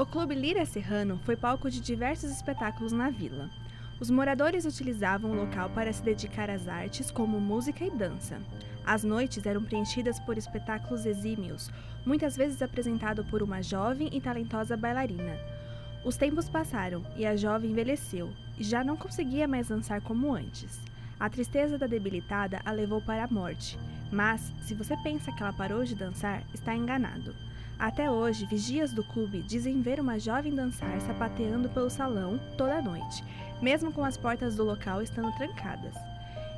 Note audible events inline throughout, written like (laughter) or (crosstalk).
O Clube Lira Serrano foi palco de diversos espetáculos na vila. Os moradores utilizavam o local para se dedicar às artes como música e dança. As noites eram preenchidas por espetáculos exímios, muitas vezes apresentado por uma jovem e talentosa bailarina. Os tempos passaram e a jovem envelheceu e já não conseguia mais dançar como antes. A tristeza da debilitada a levou para a morte, mas se você pensa que ela parou de dançar, está enganado. Até hoje, vigias do clube dizem ver uma jovem dançar sapateando pelo salão toda noite, mesmo com as portas do local estando trancadas.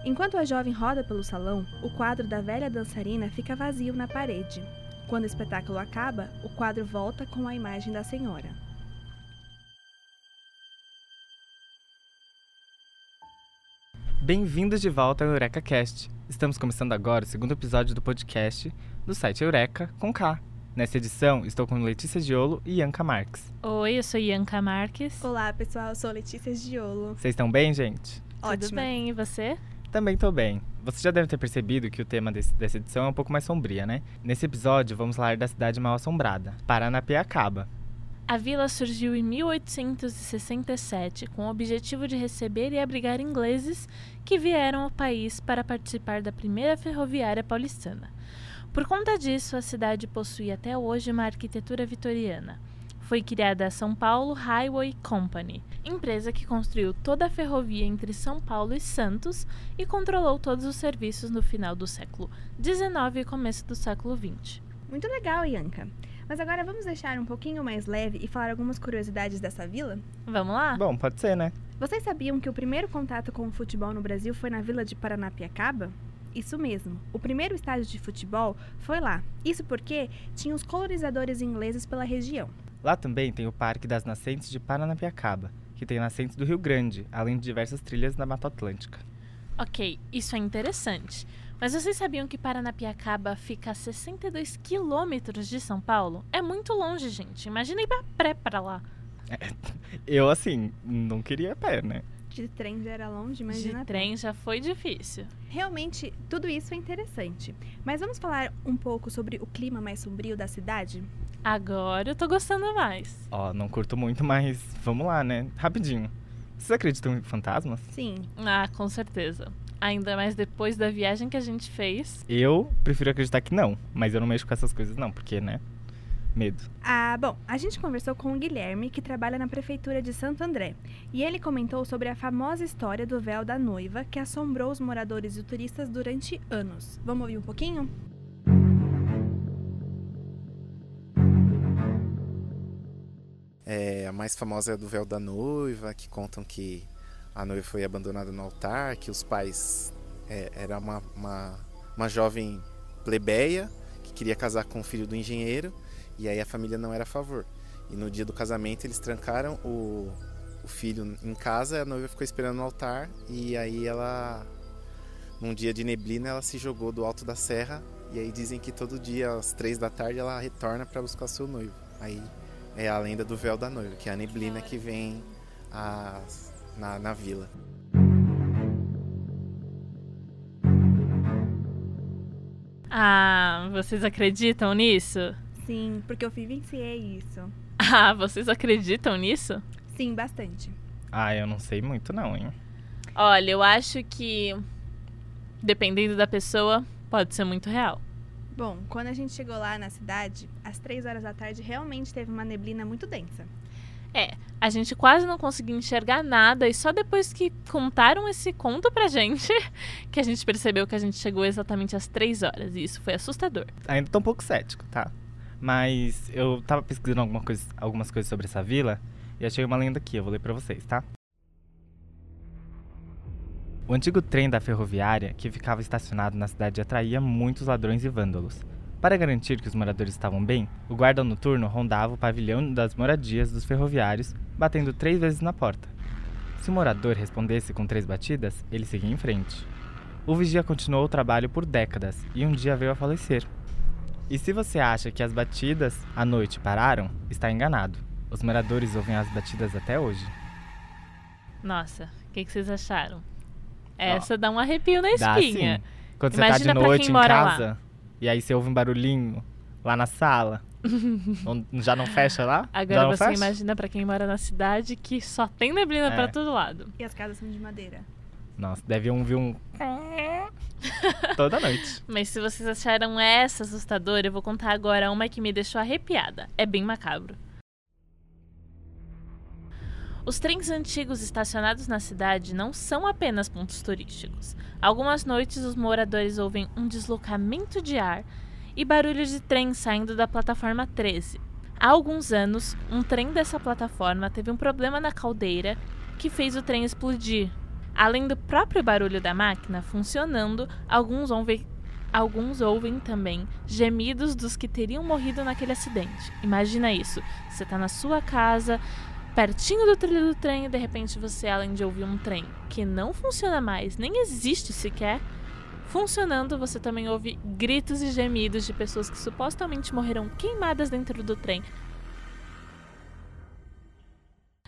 Enquanto a jovem roda pelo salão, o quadro da velha dançarina fica vazio na parede. Quando o espetáculo acaba, o quadro volta com a imagem da senhora. Bem-vindos de volta ao Eureka Cast. Estamos começando agora o segundo episódio do podcast do site Eureka com K. Nessa edição, estou com Letícia Diolo e Ianca Marques. Oi, eu sou Ianca Marques. Olá, pessoal, eu sou Letícia Giolo. Vocês estão bem, gente? Tudo bem, e você? Também estou bem. Você já deve ter percebido que o tema desse, dessa edição é um pouco mais sombria, né? Nesse episódio, vamos falar da cidade mal assombrada, Paranapiacaba. A vila surgiu em 1867 com o objetivo de receber e abrigar ingleses que vieram ao país para participar da primeira ferroviária paulistana. Por conta disso, a cidade possui até hoje uma arquitetura vitoriana. Foi criada a São Paulo Highway Company, empresa que construiu toda a ferrovia entre São Paulo e Santos e controlou todos os serviços no final do século XIX e começo do século XX. Muito legal, Ianca. Mas agora vamos deixar um pouquinho mais leve e falar algumas curiosidades dessa vila? Vamos lá? Bom, pode ser, né? Vocês sabiam que o primeiro contato com o futebol no Brasil foi na vila de Paranapiacaba? Isso mesmo. O primeiro estádio de futebol foi lá. Isso porque tinha os colonizadores ingleses pela região. Lá também tem o Parque das Nascentes de Paranapiacaba, que tem nascentes do Rio Grande, além de diversas trilhas da Mata Atlântica. Ok, isso é interessante. Mas vocês sabiam que Paranapiacaba fica a 62 quilômetros de São Paulo? É muito longe, gente. Imagina ir pra pré pra lá. Eu, assim, não queria pé, né? De trem já era longe, imagina. De trem já foi difícil. Realmente, tudo isso é interessante. Mas vamos falar um pouco sobre o clima mais sombrio da cidade? Agora eu tô gostando mais. Ó, não curto muito, mas vamos lá, né? Rapidinho. Vocês acreditam em fantasmas? Sim. Ah, com certeza. Ainda mais depois da viagem que a gente fez. Eu prefiro acreditar que não, mas eu não mexo com essas coisas não, porque, né? Medo. Ah, bom, a gente conversou com o Guilherme, que trabalha na prefeitura de Santo André, e ele comentou sobre a famosa história do véu da noiva que assombrou os moradores e turistas durante anos. Vamos ouvir um pouquinho? É, a mais famosa é a do véu da noiva, que contam que a noiva foi abandonada no altar, que os pais é, era uma, uma, uma jovem plebeia que queria casar com o filho do engenheiro e aí a família não era a favor. E no dia do casamento eles trancaram o, o filho em casa, a noiva ficou esperando no altar e aí ela, num dia de neblina, ela se jogou do alto da serra e aí dizem que todo dia às três da tarde ela retorna para buscar seu noivo. Aí é a lenda do véu da noiva, que é a neblina que vem a, na, na vila. Ah, vocês acreditam nisso? Sim, porque eu vivenciei isso. (laughs) Ah, vocês acreditam nisso? Sim, bastante. Ah, eu não sei muito não, hein? Olha, eu acho que dependendo da pessoa, pode ser muito real. Bom, quando a gente chegou lá na cidade, às três horas da tarde, realmente teve uma neblina muito densa. É, a gente quase não conseguiu enxergar nada e só depois que contaram esse conto pra gente (laughs) que a gente percebeu que a gente chegou exatamente às três horas. E isso foi assustador. Ainda tô um pouco cético, tá? Mas eu tava pesquisando alguma coisa, algumas coisas sobre essa vila e achei uma lenda aqui, eu vou ler pra vocês, tá? O antigo trem da ferroviária, que ficava estacionado na cidade, atraía muitos ladrões e vândalos. Para garantir que os moradores estavam bem, o guarda noturno rondava o pavilhão das moradias dos ferroviários, batendo três vezes na porta. Se o morador respondesse com três batidas, ele seguia em frente. O vigia continuou o trabalho por décadas e um dia veio a falecer. E se você acha que as batidas à noite pararam, está enganado. Os moradores ouvem as batidas até hoje. Nossa, o que, que vocês acharam? Essa dá um arrepio na Dá espinha. sim. Quando Imagina você tá de noite em casa lá. e aí você ouve um barulhinho, Lá na sala. (laughs) Não- já não fecha lá? Agora você fecha? imagina pra quem mora na cidade que só tem neblina É. pra todo lado. E as casas são de madeira. Nossa, deve um vir um. Toda noite. (laughs) Mas se vocês acharam essa assustadora, eu vou contar agora uma que me deixou arrepiada. É bem macabro. Os trens antigos estacionados na cidade não são apenas pontos turísticos. Algumas noites os moradores ouvem um deslocamento de ar e barulhos de trem saindo da plataforma 13. Há alguns anos, um trem dessa plataforma teve um problema na caldeira que fez o trem explodir. Além do próprio barulho da máquina funcionando, alguns ouvem, alguns ouvem também gemidos dos que teriam morrido naquele acidente. Imagina isso: você está na sua casa, pertinho do trilho do trem, e de repente você, além de ouvir um trem que não funciona mais, nem existe sequer, funcionando, você também ouve gritos e gemidos de pessoas que supostamente morreram queimadas dentro do trem.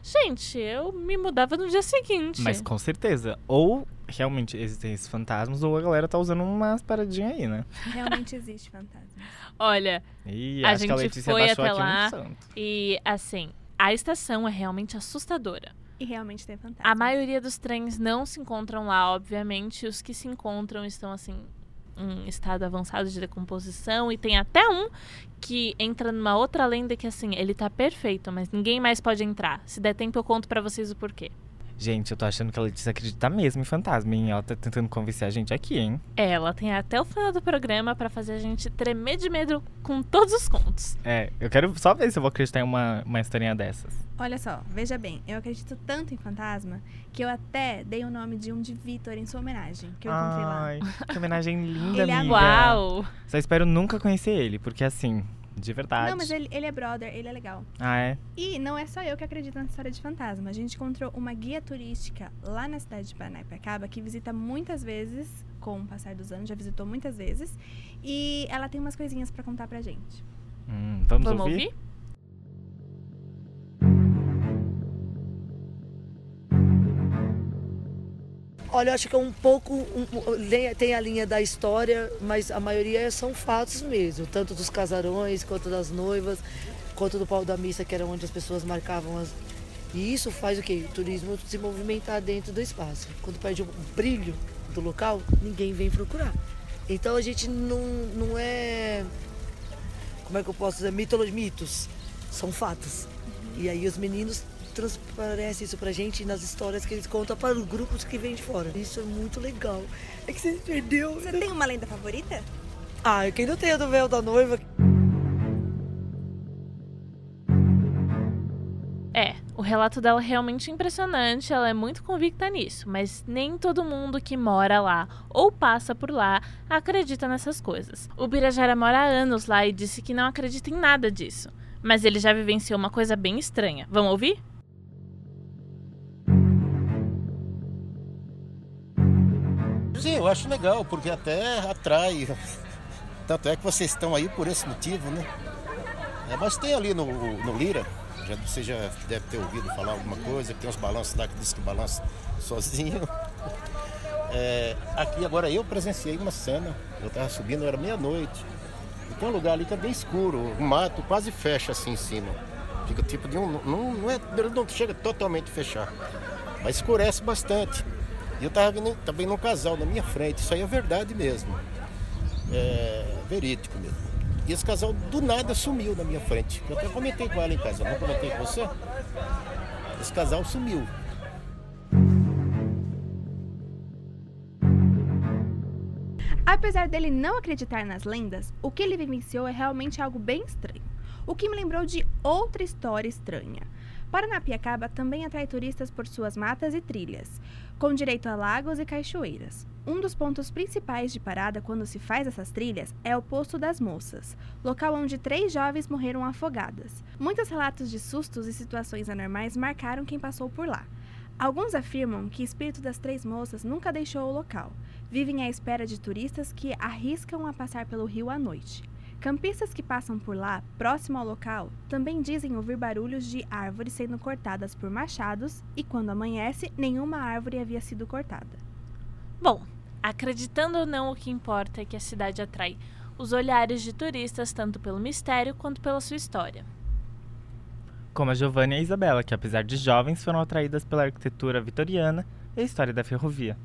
Gente, eu me mudava no dia seguinte. Mas com certeza. Ou realmente existem esses fantasmas, ou a galera tá usando umas paradinhas aí, né? Realmente existe fantasma. Olha, E A que a gente Letícia foi até lá. e assim, a estação é realmente assustadora. E realmente tem fantasma. A maioria dos trens não se encontram lá, obviamente. Os que se encontram estão, assim, em estado avançado de decomposição. E tem até um que entra numa outra lenda que, assim, ele tá perfeito, mas ninguém mais pode entrar. Se der tempo, eu conto pra vocês o porquê. Gente, eu tô achando que a Letícia acredita mesmo em fantasma, hein? Ela tá tentando convencer a gente aqui, hein? Ela tem até o final do programa pra fazer a gente tremer de medo com todos os contos. É, eu quero só ver se eu vou acreditar em uma, uma historinha dessas. Olha só, veja bem, eu acredito tanto em fantasma que eu até dei o nome de um de Vitor em sua homenagem, que eu encontrei lá. Ai, que homenagem (laughs) linda, Ele é amiga. Uau! Só espero nunca conhecer ele, porque assim, de verdade. Não, mas ele, ele é brother, ele é legal. Ah, é? E não é só eu que acredito na história de fantasma. A gente encontrou uma guia turística lá na cidade de Paranapiacaba que visita muitas vezes, com o passar dos anos, já visitou muitas vezes. E ela tem umas coisinhas pra contar pra gente. Hum, vamos, Vamos ouvir? ouvir? Olha, acho que é um pouco. um- tem- a linha da história, mas a maioria são fatos mesmo. Tanto dos casarões, quanto das noivas, quanto do pau da missa, que era onde as pessoas marcavam as. E isso faz o quê? O turismo se movimentar dentro do espaço. Quando perde o brilho do local, ninguém vem procurar. Então a gente não, não é. Como é que eu posso dizer? Mitologia, mitos. São fatos. E aí os meninos transparecem isso pra gente nas histórias que eles contam para os grupos que vêm de fora. Isso é muito legal. É que você perdeu. Você tem uma lenda favorita? Ah, quem não tem a do véu da noiva? É, o relato dela é realmente impressionante, ela é muito convicta nisso, mas nem todo mundo que mora lá ou passa por lá acredita nessas coisas. O Birajara mora há anos lá e disse que não acredita em nada disso, mas ele já vivenciou uma coisa bem estranha. Vamos ouvir? Sim, eu acho legal, porque até atrai. (laughs) Tanto é que vocês estão aí por esse motivo, né? É, mas tem ali no, no Lira, já, você já deve ter ouvido falar alguma coisa, tem uns balanços lá que diz que balança sozinho. (laughs) É, aqui agora eu presenciei uma cena, eu estava subindo, era meia-noite. Tem um lugar ali que é bem escuro, o mato quase fecha assim em cima. Fica tipo de um. Não, não, é, não chega totalmente a fechar, mas escurece bastante. E eu estava vendo também num casal na minha frente, isso aí é verdade mesmo. É verídico mesmo. E esse casal do nada sumiu na minha frente. Eu até comentei com ela em casa, não comentei com você? Esse casal sumiu. Apesar dele não acreditar nas lendas, o que ele vivenciou é realmente algo bem estranho. O que me lembrou de outra história estranha. Paranapiacaba também atrai turistas por suas matas e trilhas, com direito a lagos e cachoeiras. Um dos pontos principais de parada quando se faz essas trilhas é o Poço das Moças, local onde três jovens morreram afogadas. Muitos relatos de sustos e situações anormais marcaram quem passou por lá. Alguns afirmam que o espírito das três moças nunca deixou o local. Vivem à espera de turistas que arriscam a passar pelo rio à noite. Campistas que passam por lá, próximo ao local, também dizem ouvir barulhos de árvores sendo cortadas por machados e, quando amanhece, nenhuma árvore havia sido cortada. Bom, acreditando ou não, o que importa é que a cidade atrai os olhares de turistas tanto pelo mistério quanto pela sua história. Como a Giovanna e a Isabela, que apesar de jovens foram atraídas pela arquitetura vitoriana e a história da ferrovia.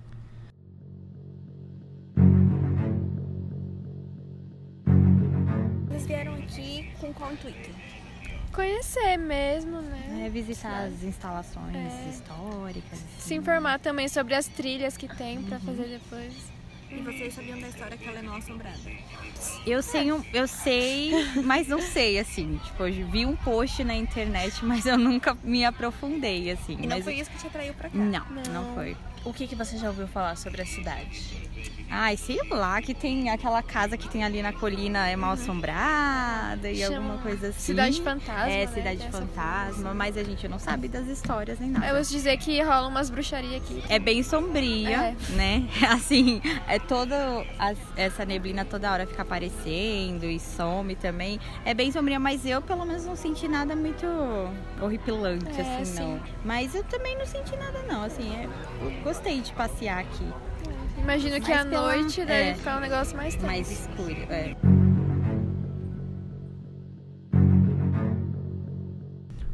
Intuito? Conhecer mesmo, né? É, visitar as instalações É. históricas. assim. Se informar também sobre as trilhas que tem pra fazer depois. E vocês sabiam da história que ela é não assombrada? Eu sei, um- eu sei, mas não sei, assim. Tipo, eu vi um post na internet, mas eu nunca me aprofundei, assim. E não foi isso que te atraiu pra cá? Não, não, foi. O que, que você já ouviu falar sobre a cidade? Ai, sei lá, que tem aquela casa que tem ali na colina é mal assombrada e Chama alguma coisa assim. Cidade Fantasma. É, né? Cidade Tem essa Fantasma, mas a gente não sabe das histórias nem nada. Eu ouço dizer que rola umas bruxarias aqui. É bem sombria, É. né? (laughs) Assim, é toda as- essa neblina toda hora fica aparecendo e some também. É bem sombria, mas eu pelo menos não senti nada muito horripilante, É, assim, sim. não. Mas eu também não senti nada, não. Assim, é- gostei de passear aqui. Imagino que Mas à pela- noite deve é. ficar um negócio mais tenso. Mais escuro, é.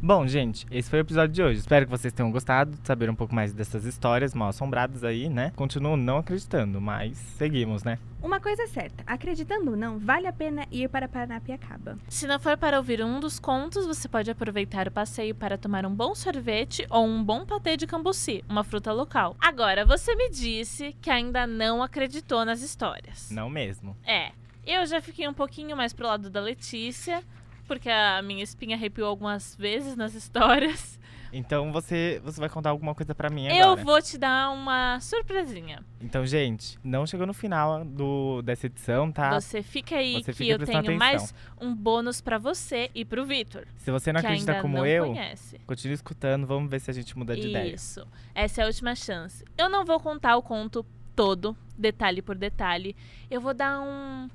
Bom, gente, esse foi o episódio de hoje. Espero que vocês tenham gostado de saber um pouco mais dessas histórias mal assombradas aí, né? Continuo não acreditando, mas seguimos, né? Uma coisa é certa, acreditando ou não, vale a pena ir para Paranapiacaba. Se não for para ouvir um dos contos, você pode aproveitar o passeio para tomar um bom sorvete ou um bom patê de cambuci, uma fruta local. Agora, você me disse que ainda não acreditou nas histórias. Não mesmo. É, eu já fiquei um pouquinho mais pro lado da Letícia, porque a minha espinha arrepiou algumas vezes nas (laughs) histórias. Então você, você vai contar alguma coisa pra mim Eu agora. vou te dar uma surpresinha. Então, gente, não chegou no final do, dessa edição, tá? Você fica aí Você que fica eu tenho atenção. mais um bônus pra você e pro Vitor, Se você não acredita como eu, conhece. continue escutando, vamos ver se a gente muda de ideia. Isso. Essa é a última chance. Eu não vou contar o conto todo, detalhe por detalhe. Eu vou dar um,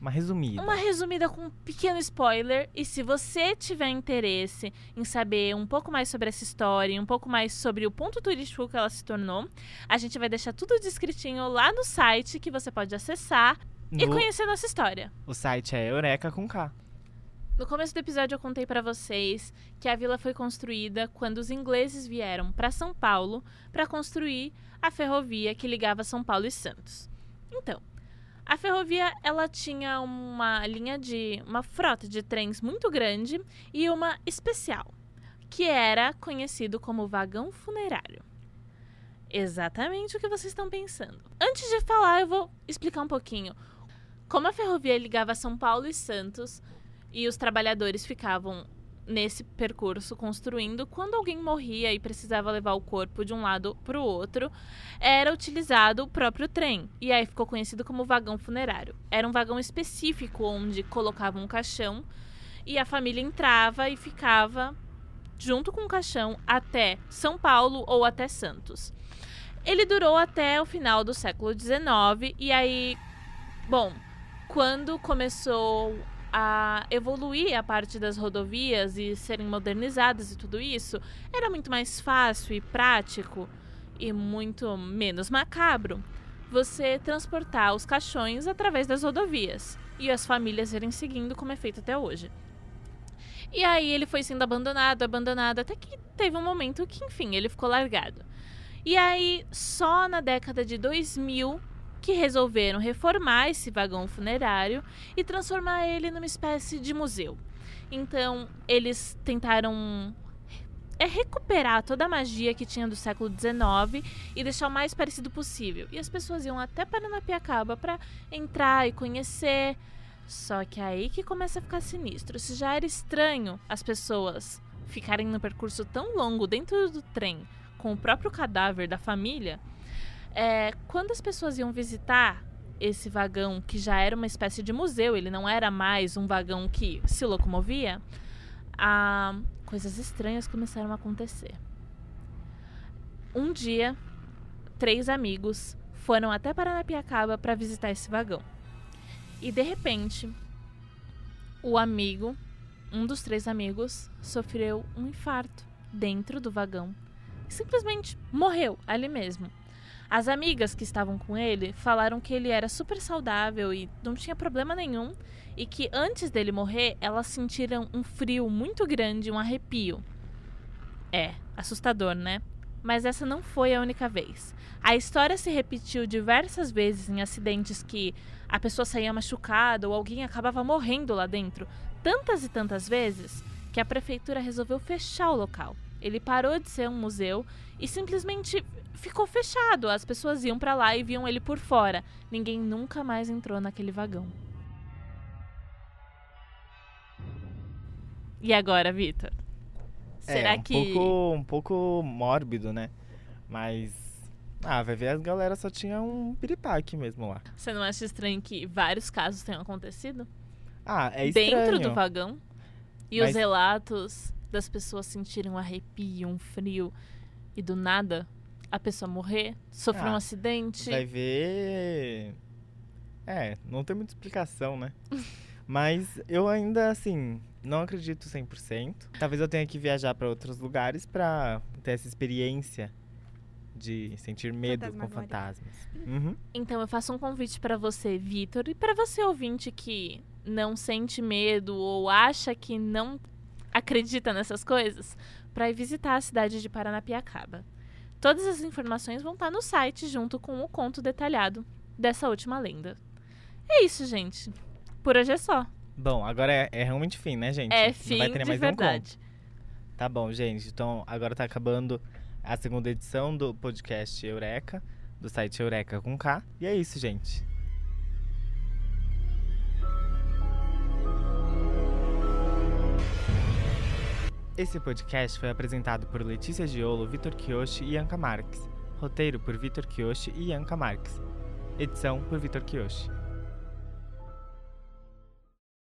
Uma resumida. uma resumida com um pequeno spoiler. E se você tiver interesse em saber um pouco mais sobre essa história, e um pouco mais sobre o ponto turístico que ela se tornou, a gente vai deixar tudo descritinho lá no site que você pode acessar e No- conhecer nossa história. O site é Eureka com K. No começo do episódio eu contei pra vocês que a vila foi construída quando os ingleses vieram para São Paulo para construir a ferrovia que ligava São Paulo e Santos. Então, a ferrovia ela tinha uma linha de uma frota de trens muito grande e uma especial, que era conhecido como vagão funerário. Exatamente o que vocês estão pensando. Antes de falar, eu vou explicar um pouquinho. Como a ferrovia ligava São Paulo e Santos, e os trabalhadores ficavam nesse percurso construindo. Quando alguém morria e precisava levar o corpo de um lado para o outro, era utilizado o próprio trem. E aí ficou conhecido como vagão funerário. Era um vagão específico onde colocavam um caixão e a família entrava e ficava junto com o caixão até São Paulo ou até Santos. Ele durou até o final do século XIX e aí, bom, quando começou a evoluir a parte das rodovias e serem modernizadas e tudo isso, era muito mais fácil e prático e muito menos macabro você transportar os caixões através das rodovias e as famílias irem seguindo como é feito até hoje. E aí ele foi sendo abandonado, abandonado, até que teve um momento que, enfim, ele ficou largado. E aí, só na década de 2000 que resolveram reformar esse vagão funerário e transformar ele numa espécie de museu. Então, eles tentaram é recuperar toda a magia que tinha do século XIX e deixar o mais parecido possível. E as pessoas iam até Paranapiacaba para entrar e conhecer. Só que aí que começa a ficar sinistro. Se já era estranho as pessoas ficarem no percurso tão longo dentro do trem com o próprio cadáver da família, é, quando as pessoas iam visitar esse vagão, que já era uma espécie de museu, ele não era mais um vagão que se locomovia, coisas estranhas começaram a acontecer. Um dia, três amigos foram até Paranapiacaba para visitar esse vagão. E de repente, o amigo, um dos três amigos, sofreu um infarto dentro do vagão. Simplesmente morreu ali mesmo. As amigas que estavam com ele falaram que ele era super saudável e não tinha problema nenhum, e que antes dele morrer, elas sentiram um frio muito grande, um arrepio. É, assustador, né? Mas essa não foi a única vez. A história se repetiu diversas vezes em acidentes que a pessoa saía machucada ou alguém acabava morrendo lá dentro, tantas e tantas vezes que a prefeitura resolveu fechar o local. Ele parou de ser um museu e simplesmente ficou fechado. As pessoas iam para lá e viam ele por fora. Ninguém nunca mais entrou naquele vagão. E agora, Vitor? Será é, um que pouco, um pouco mórbido, né? Mas ah, vai ver as galera só tinha um piripaque mesmo lá. você não acha estranho que vários casos tenham acontecido Ah, é estranho. dentro do vagão? E os Mas- relatos das pessoas sentirem um arrepio, um frio e do nada a pessoa morrer, sofrer Ah, um acidente. Vai ver. É, não tem muita explicação, né? (laughs) Mas eu ainda, assim, não acredito 100%. Talvez eu tenha que viajar para outros lugares para ter essa experiência de sentir medo com fantasmas. Uhum. Então eu faço um convite pra você, Vitor, e pra você ouvinte que não sente medo ou acha que não acredita nessas coisas, pra ir visitar a cidade de Paranapiacaba. Todas as informações vão estar no site junto com o conto detalhado dessa última lenda. É isso, gente. Por hoje é só. Bom, agora é, é realmente fim, né, gente? É Não fim vai ter de mais nenhum verdade. conto. Tá bom, gente. Então agora tá acabando a segunda edição do podcast Eureka, do site Eureka com K. E é isso, gente. Esse podcast foi apresentado por Letícia Giolo, Vitor Kiyoshi e Anka Marques. Roteiro por Vitor Kiyoshi e Anka Marques. Edição por Vitor Kiyoshi.